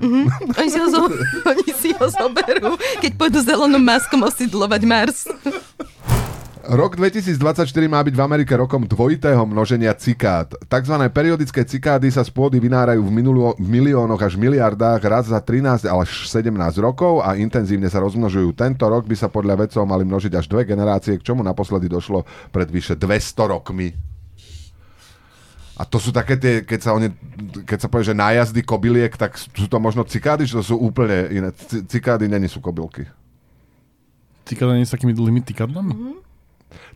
Oni si ho, zo... Oni si ho zoberú, keď pôjdu zelenou maskom osidlovať Mars. Rok 2024 má byť v Amerike rokom dvojitého množenia cikád. Takzvané periodické cikády sa z pôdy vynárajú v, minulo, v miliónoch až miliardách raz za 13 až 17 rokov a intenzívne sa rozmnožujú. Tento rok by sa podľa vedcov mali množiť až dve generácie, k čomu naposledy došlo pred vyše 200 rokmi. A to sú také tie, keď sa, oni, keď sa povie, že nájazdy kobyliek, tak sú to možno cikády, že to sú úplne iné. C- Cikády není sú kobylky. Cikada nie s takými dlhými tykadlami?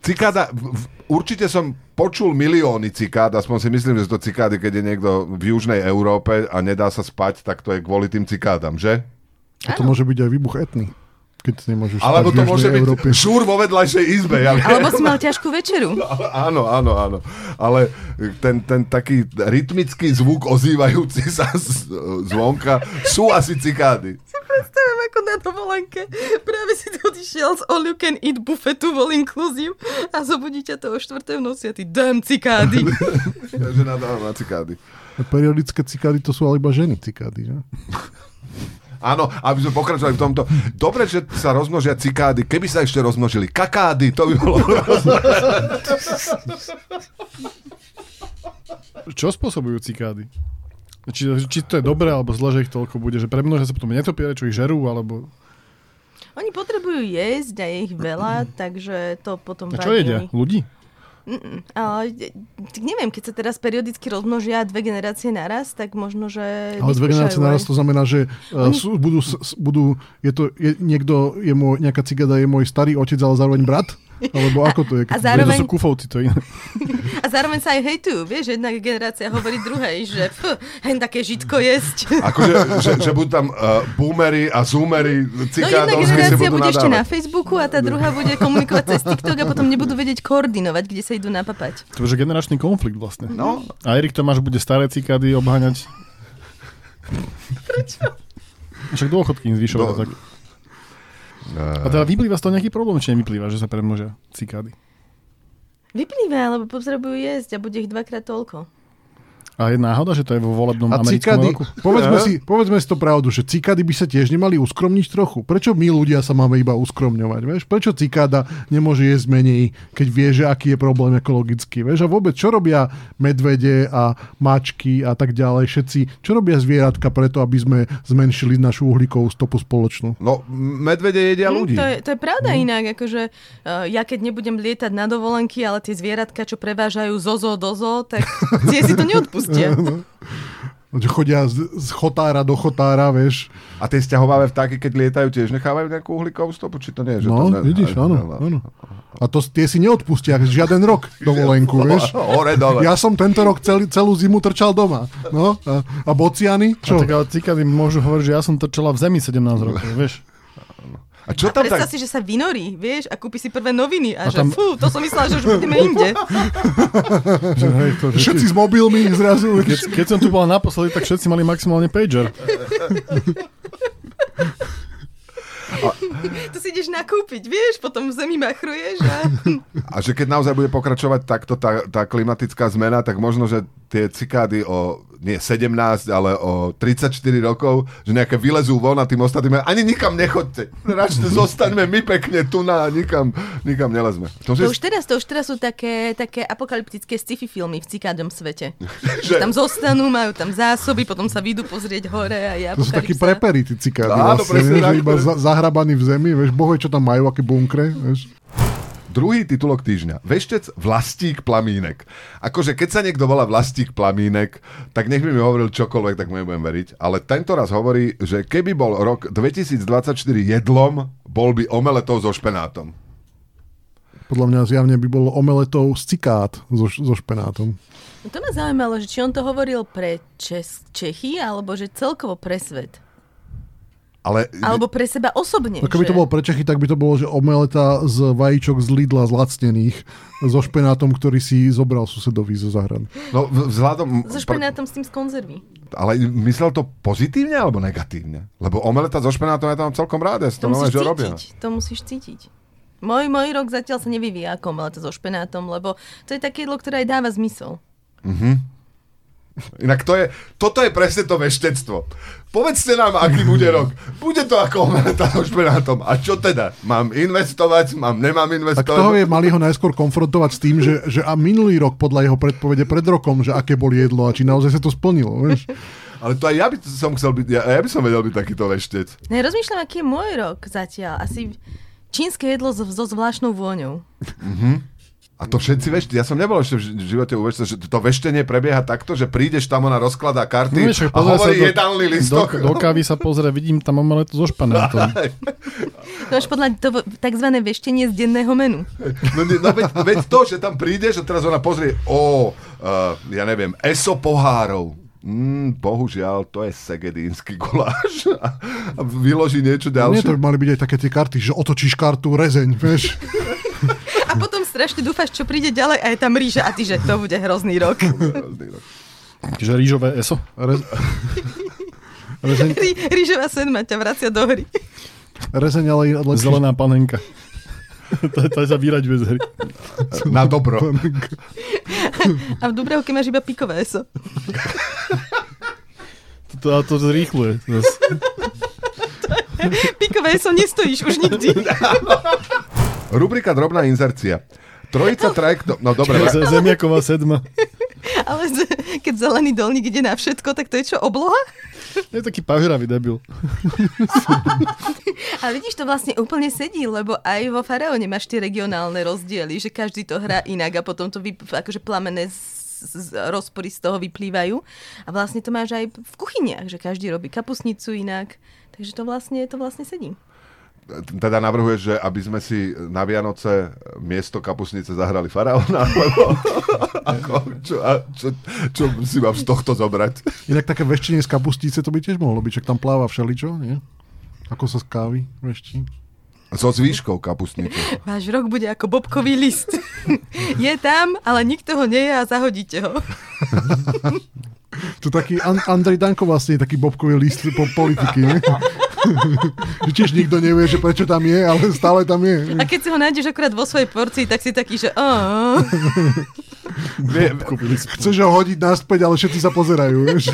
Cikáda, v- v- určite som počul milióny cikád, aspoň si myslím, že sú to cikády, keď je niekto v južnej Európe a nedá sa spať, tak to je kvôli tým cikádam, že? A to môže byť aj výbuch etný. Keď nemôžeš Alebo to môže byť Európe. šúr vo vedľajšej izbe. Ja viem. Alebo si mal ťažkú večeru. Áno, áno, áno. Ale ten, ten taký rytmický zvuk ozývajúci sa z, zvonka sú asi cikády. Predstavím ako na dovolenke. Práve si tu odišiel z all you can eat buffetu all inclusive a zobudí ťa to o 4. v noci a ty damn cikády. Ja, že nadávam na cikády. Periodické cikády to sú ale iba ženy cikády. Že? Áno, aby sme pokračovali v tomto. Dobre, že sa rozmnožia cikády. Keby sa ešte rozmnožili kakády, to by bolo... Čo spôsobujú cikády? Či, či to je dobré alebo zle, že ich toľko bude, že premnožia sa potom netopiere, čo ich žerú, alebo... Oni potrebujú jesť a je ich veľa, takže to potom A čo jedia? Ľudí? Ale, tak neviem, keď sa teraz periodicky rozmnožia dve generácie naraz, tak možno, že... Ale dve generácie vyskúšajú naraz aj- to znamená, že uh, sú, budú, budú, je to, je, niekto, je môj, nejaká cigada je môj starý otec, ale zároveň brat? Alebo ako to je? A Keď, To zároveň, sú kufovci, to iné. a zároveň sa aj hejtujú, vieš, jedna generácia hovorí druhej, že f, hen také žitko jesť. Akože, že, že budú tam uh, boomery a zoomery No jedna generácia bude ešte na nadávať. Facebooku a tá druhá bude komunikovať cez TikTok a potom nebudú vedieť koordinovať, kde sa idú napapať. To je generačný konflikt vlastne. No, A Erik Tomáš bude staré cikády obháňať. Prečo? Však dôchodky im zvyšovať. Do- Tak. A teda vyplýva z toho nejaký problém, či nevyplýva, že sa premnožia cikády? Vyplýva, lebo potrebujú jesť a bude ich dvakrát toľko. A je náhoda, že to je vo volebnom a americkom cikády, roku? povedzme si, povedzme si to pravdu, že cikády by sa tiež nemali uskromniť trochu. Prečo my ľudia sa máme iba uskromňovať? Vieš? Prečo cikáda nemôže jesť menej, keď vie, že aký je problém ekologický? Vieš? A vôbec, čo robia medvede a mačky a tak ďalej, všetci, čo robia zvieratka preto, aby sme zmenšili našu uhlíkovú stopu spoločnú? no medvede jedia Hm, ľudí. to, je, to je pravda inak, akože uh, ja keď nebudem lietať na dovolenky, ale tie zvieratka, čo prevážajú zo zoo do zoo, tak tie si to neodpustia. Že chodia z, z chotára do chotára, vieš. A tie sťahovavé vtáky, keď lietajú, tiež nechávajú nejakú uhlíkovú stopu? Či to nie? Že No, to ne... vidíš, áno, áno. A to tie si neodpustia žiaden rok dovolenku, vieš. Hore, dole. Ja som tento rok celý, celú zimu trčal doma. No, a, a bociany? Čo? A tak ale cikády môžu hovoriť, že ja som trčala v zemi 17 rokov, vieš. A čo A tam predstav tak... si, že sa vynorí, vieš, a kúpi si prvé noviny a, A že tam- fú, to som myslela, že už budeme inde. Že, hej, to, že Všetci s mobilmi zrazu. keď, keď som tu bola naposledy, tak všetci mali maximálne pager. To si ideš nakúpiť, vieš, potom v zemi machruješ a... A že keď naozaj bude pokračovať takto tá, tá klimatická zmena, tak možno, že tie cikády o nie 17, ale o 34 rokov, že nejaké vylezú von a tým ostatným ani nikam nechoďte. Radšej zostaňme my pekne tu na nikam, nikam nelezme. To To si, už teraz, to už teraz sú také, také apokalyptické sci-fi filmy v cikádom svete. že, Tam zostanú, majú tam zásoby, potom sa vyjdú pozrieť hore a je To sú takí prepery, tí cikády. Áno, vlastne, presne vieš, tak, že iba za, zahrabaní v zemi, vieš, bohoj, čo tam majú, aké bunkre, vieš. Druhý titulok týždňa. Veštec Vlastík Plamínek. Akože keď sa niekto volá Vlastík Plamínek, tak nech by mi hovoril čokoľvek, tak mu nebudem veriť. Ale tento raz hovorí, že keby bol rok 2024 jedlom, bol by omeletov so špenátom. Podľa mňa zjavne by bolo omeletou z cikát so, so špenátom. To ma zaujímalo, že či on to hovoril pre Čes- Čechy, alebo že celkovo pre svet. Ale Alebo pre seba osobne. No keby že... to bolo pre Čechy, tak by to bolo, že omeleta z vajíčok z Lidla zlacnených so špenátom, ktorý si zobral susedovi zo zahrady. no, vzhľadom... So špenátom s tým z konzervy. Ale myslel to pozitívne alebo negatívne? Lebo omeleta so špenátom ja to mám celkom rád, ja to To musíš že robia. cítiť. To musíš cítiť. Môj, môj rok zatiaľ sa nevyvíja ako omeleta so špenátom, lebo to je také jedlo, ktoré aj dáva zmysel. Inak to je, toto je presne to veštectvo. Povedzte nám, aký bude rok. Bude to ako omeleta so špenátom. A čo teda? Mám investovať? Mám, nemám Tak investovať? toho je, mali ho najskôr konfrontovať s tým, že, že a minulý rok podľa jeho predpovede pred rokom, že aké boli jedlo a či naozaj sa to splnilo. Vieš? Ale to aj ja by som chcel byť, ja, ja by som vedel byť takýto veštec. Ne, rozmýšľam, aký je môj rok zatiaľ. Asi čínske jedlo so, so zvláštnou vôňou. A to všetci vešte, ja som nebol ešte v ži- v živote u veštca, že to veštenie prebieha takto, že prídeš tam, ona rozkladá karty No, a hovorí do- jedálny Do, listok. do kávy sa pozrie, vidím tam omeletu so špenátom. To až podľa to tzv. veštenie z denného menu. No, no veď, veď to, že tam prídeš a teraz ona pozrie, o, uh, ja neviem, eso pohárov. Mm, bohužiaľ, to je segedínsky guláš. A, a vyloží niečo Nie, ďalšie. to by mali byť aj také tie karty, že otočíš kartu rezeň, vieš. A potom strašne dúfaš, čo príde ďalej a je tam ríža a ty, že to bude hrozný rok. Čiže rýžové eso. Re... Rezeň, Rí- Rížová senma ťa vracia do hry. rezeň ale lepšie, Zelená panenka. to, to je sa vyraďuje z hry. Na dobro. A v Dubravke máš iba pikové eso. To, to, to zrýchluje. Pikové som nestojíš už nikdy. Rubrika Drobná inzercia. Trojica trajektov... No dobre, Zemiaková sedma. Ale keď zelený dolník ide na všetko, tak to je čo, obloha? Je taký pažravý debil. Ale vidíš, to vlastne úplne sedí, lebo aj vo Faraóne máš tie regionálne rozdiely, že každý to hrá inak a potom to vyp- akože plamené z, z, rozpory z toho vyplývajú. A vlastne to máš aj v kuchyniach, že každý robí kapusnicu inak. Takže to vlastne, to vlastne sedí. Teda navrhuješ, že aby sme si na Vianoce miesto kapusnice zahrali faraóna? Alebo ako, čo, a čo, čo si mám z tohto zobrať? Inak také veštenie z kapustíce to by tiež mohlo byť, čak tam pláva všeličo, nie? Ako sa z kávy veští. So zvýškou kapustnice. Váš rok bude ako bobkový list. je tam, ale nikto ho nie je a zahodíte ho. To taký An- Andrej Danko vlastne je taký bobkový list po politiky, nie? Že tiež nikto nevie, že prečo tam je, ale stále tam je. A keď si ho nájdeš akurát vo svojej porcii, tak si taký, že Chceš ho hodiť naspäť, ale všetci sa pozerajú, vieš.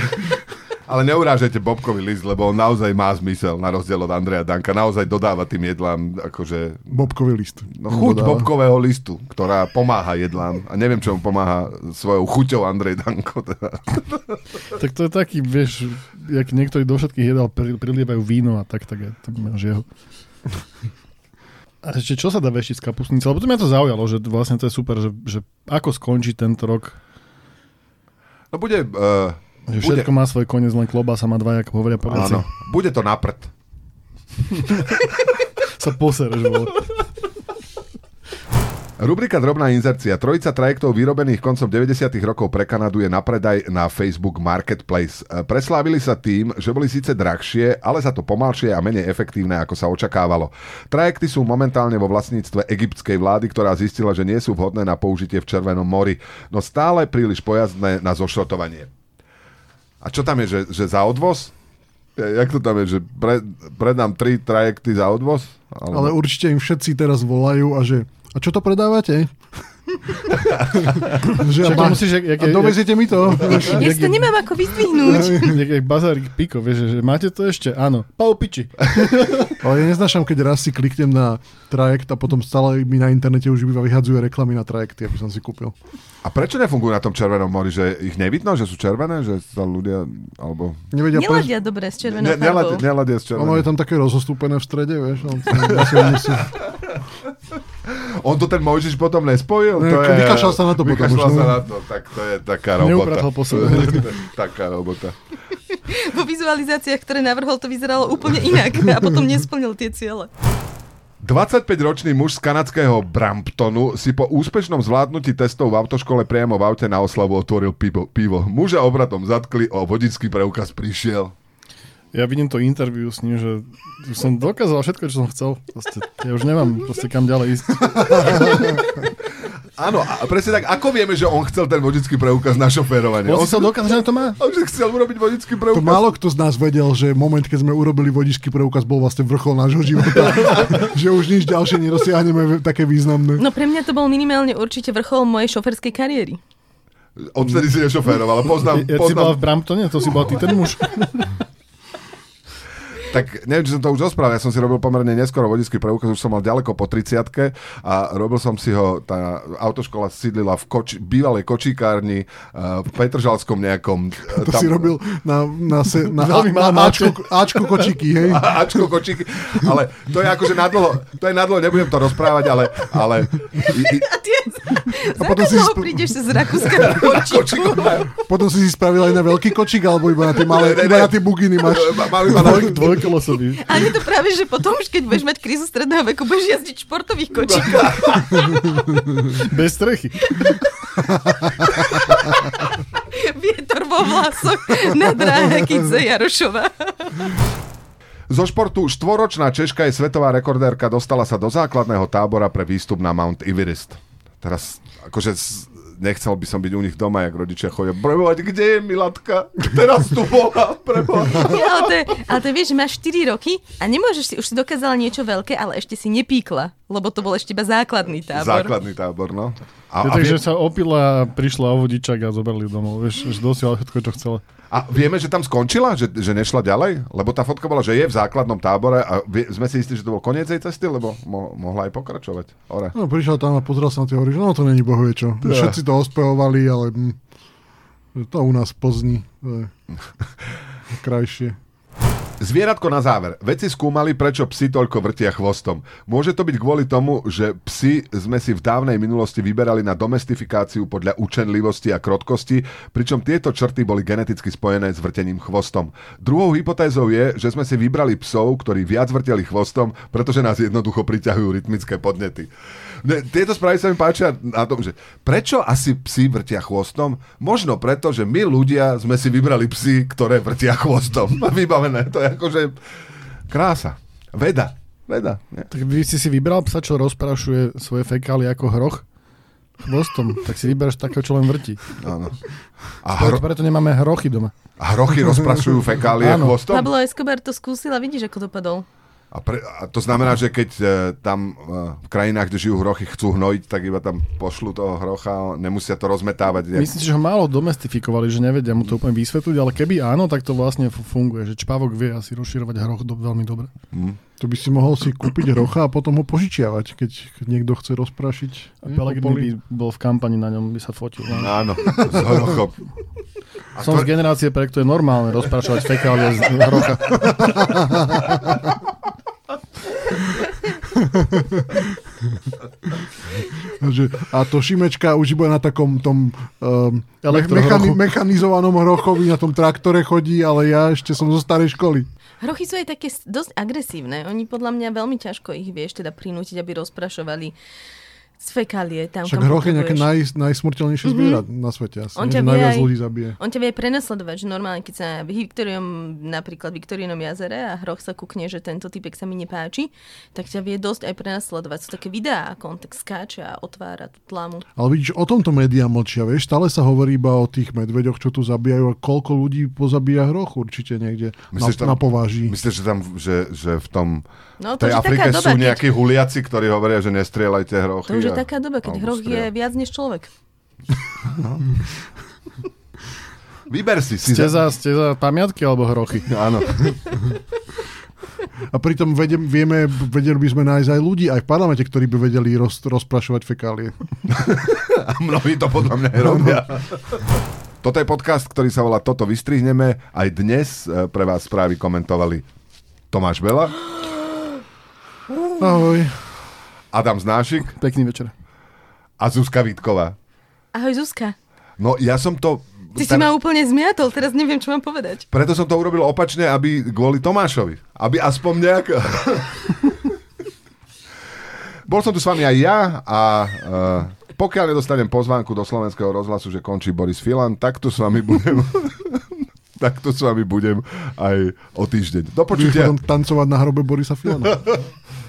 Ale neurážajte Bobkový list, lebo on naozaj má zmysel, na rozdiel od Andreja Danka. Naozaj dodáva tým jedlám akože Bobkový list. No, chuť Dodáva. bobkového listu, ktorá pomáha jedlám. A neviem, čo mu pomáha svojou chuťou Andrej Danko. Teda. Tak to je taký, vieš, jak niektorí do všetkých jedál pri- prilievajú víno a tak, tak, je, tak máš jeho. A ešte čo sa dá veštiť z kapustnice? Lebo to mňa to zaujalo, že vlastne to je super, že, že ako skončí tento rok, No bude... Uh, že bude všetko má svoj koniec, len klobása má dva, ako hovoria po áno, bude to na prd. Sa posereš, vole. Rubrika Drobná inzercia. Trojica trajektov vyrobených koncom 90. rokov pre Kanadu je na predaj na Facebook Marketplace. E, Preslávili sa tým, že boli síce drahšie, ale za to pomalšie a menej efektívne, ako sa očakávalo. Trajekty sú momentálne vo vlastníctve egyptskej vlády, ktorá zistila, že nie sú vhodné na použitie v Červenom mori, no stále príliš pojazdné na zošrotovanie. A čo tam je, že, že za odvoz? Jak to tam je, že pre, predám tri trajekty za odvoz? Ale určite im všetci teraz volajú a že a čo to predávate? že ma, musíš, jak, jak, a doveziete mi to? Ja si to nemám ako vyzdvihnúť. jak, jak bazárik piko, vieš, že, máte to ešte? Áno. Pau piči. Ale ja neznášam, keď raz si kliknem na trajekt a potom stále mi na internete už iba vyhadzuje reklamy na trajekty, aby som si kúpil. A prečo nefungujú na tom Červenom mori? Že ich nevidno, že sú červené? Že sa ľudia... Alebo... Nevedia preč... Neladia dobre s červenou Ne, neladia, farbou. neladia s Ono je tam také rozostúpené v strede, vieš. On, musí, musí. On to ten Mojžiš potom nespojil? Ne, to je, vykašľal sa na to potom vykašľal už, sa no. na to, tak to je taká robota. Neupratal po sebe. taká robota. Vo vizualizáciách, ktoré navrhol, to vyzeralo úplne inak a potom nesplnil tie ciele. 25-ročný muž z kanadského Bramptonu si po úspešnom zvládnutí testov v autoškole priamo v aute na oslavu otvoril pivo. pivo. Muža obratom zatkli, o vodický preukaz prišiel. Ja vidím to interview s ním, že som dokázal všetko, čo som chcel. Proste, ja už nemám proste kam ďalej ísť. Áno, a presne tak, ako vieme, že on chcel ten vodický preukaz na šoférovanie? On On, si sa dokázal, že to má. on že chcel urobiť vodický To preukaz. málo kto z nás vedel, že moment, keď sme urobili vodičský preukaz, bol vlastne vrchol nášho života. že už nič ďalšie nerozsiahneme také významné. No pre mňa to bol minimálne určite vrchol mojej šoferskej kariéry. Odtedy si nešoféroval, ale poznám, Ja, si bola poznám v Bramptone? To si bol ty ten muž? Tak neviem, či som to už rozprával, ja som si robil pomerne neskoro vodický preukaz, už som mal ďaleko po 30 a robil som si ho, tá autoškola sídlila v koči, bývalej kočíkárni uh, v Petržalskom nejakom... uh, To si robil na, na, se, na, Veľmi na, malá Ačko, Ačko kočiky, hej? Ačko kočíky, ale to je akože nadlho, to je nadlho, nebudem to rozprávať, ale, ale A tie... Za potom si koho sp- prídeš z Rakúska na kočíkové, Potom si si spravil aj na veľký kočík, alebo iba na tie malé, Ne, ne, iba ne. na tie buginy máš. mali ma na, Dvoj, dvojkolosový. A je to práve, že potom už keď budeš mať krízu stredného veku, budeš jazdiť športových kočíkoch. Bez strechy. Vietor vo vlasoch na dráhe Kice Jarošova. Zo športu štvoročná Češka je svetová rekordérka, dostala sa do základného tábora pre výstup na Mount Everest. Teraz, akože nechcel by som byť u nich doma, jak rodičia chodia. Prebohať, kde je Milatka? Teraz tu bola, prebohať. Ale to, je, ale to je, vieš, že máš 4 roky a nemôžeš si, už si dokázala niečo veľké, ale ešte si nepíkla. Lebo to bol ešte iba základný tábor. Základný tábor, no. A, a takže vie... sa opila, prišla o vodičak a zobrali domov. Vieš, že dosiahla všetko, čo chcela. A vieme, že tam skončila? Že, že nešla ďalej? Lebo tá fotka bola, že je v základnom tábore a vie, sme si istí, že to bol koniec jej cesty, lebo mo, mohla aj pokračovať. Ore. No, prišiel tam a pozrel sa na tie hory, že no to není bohvie čo. Ja. Všetci to ospehovali, ale hm, to u nás pozní. To je krajšie. Zvieratko na záver. Vedci skúmali, prečo psi toľko vrtia chvostom. Môže to byť kvôli tomu, že psi sme si v dávnej minulosti vyberali na domestifikáciu podľa učenlivosti a krotkosti, pričom tieto črty boli geneticky spojené s vrtením chvostom. Druhou hypotézou je, že sme si vybrali psov, ktorí viac vrteli chvostom, pretože nás jednoducho priťahujú rytmické podnety. Ne, tieto správy sa mi páčia na tom, že prečo asi psi vrtia chvostom? Možno preto, že my ľudia sme si vybrali psy, ktoré vrtia chvostom. Vybavené. To je akože krása. Veda. Veda. Nie? Tak vy si si vybral psa, čo rozprašuje svoje fekály ako hroch? Chvostom. Tak si vyberáš takého, čo len vrti. Áno. A hro... Preto nemáme hrochy doma. A hrochy rozprašujú fekálie chvostom? Pablo Escobar to skúsil a vidíš, ako dopadol. A, pre, a to znamená, že keď e, tam e, v krajinách, kde žijú hrochy, chcú hnojiť, tak iba tam pošlu toho hrocha, nemusia to rozmetávať. Ne? Myslím si, že ho málo domestifikovali, že nevedia mu to úplne vysvetliť, ale keby áno, tak to vlastne funguje, že čpavok vie asi rozširovať hroch do, veľmi dobre. Hmm. To by si mohol si kúpiť hrocha a potom ho požičiavať, keď, keď niekto chce rozprašiť. A Pelegrini by bol v kampani na ňom, by sa fotil. No. Áno, s hrochom. Som to... z generácie, pre ktoré je normálne rozprašovať fekálie z hrocha. a to Šimečka už iba na takom tom um, mechani- mechanizovanom hrochovi, na tom traktore chodí, ale ja ešte som zo starej školy. Hrochy sú aj také dosť agresívne. Oni podľa mňa veľmi ťažko ich vieš teda prinútiť, aby rozprašovali z fekálie tam, Však hroch je nejaké naj, najsmrteľnejšie mm-hmm. zviera na svete asi. On ťa vie najviac aj, ľudí zabije. On ťa vie prenasledovať, že normálne, keď sa v Viktorium, napríklad v Viktorinom jazere a hroch sa kukne, že tento typek sa mi nepáči, tak ťa vie dosť aj prenasledovať. Sú také videá, ako on tak skáče a otvára tú tlamu. Ale vidíš, o tomto médiá mlčia, vieš, stále sa hovorí iba o tých medveďoch, čo tu zabíjajú a koľko ľudí pozabíja hroch určite niekde myslíš, na, tam, na pováži. Myslíš, že tam, že, že v tom No, v tej Afrike doba, sú nejakí keď... huliaci, ktorí hovoria, že nestrieľajte hrochy. To už je taká doba, keď hroch je viac než človek. Vyber si. si ste, za, ste za pamiatky alebo hrochy? Áno. A pritom vedem, vieme, vedeli by sme nájsť aj ľudí aj v parlamente, ktorí by vedeli roz, rozprašovať fekálie. A mnohí to podľa mňa robia. Toto je podcast, ktorý sa volá Toto vystrihneme. Aj dnes eh, pre vás správy komentovali Tomáš Bela. Ahoj. Adam Znášik. Pekný večer. A Zuzka Vítková. Ahoj Zuzka. No ja som to... Ty si ma úplne zmiatol, teraz neviem, čo mám povedať. Preto som to urobil opačne, aby kvôli Tomášovi. Aby aspoň nejak... Bol som tu s vami aj ja a uh, pokiaľ nedostanem pozvánku do slovenského rozhlasu, že končí Boris Filan, tak tu s vami budem tak to s vami budem aj o týždeň. Do počutia. tancovať na hrobe Borisa Filana.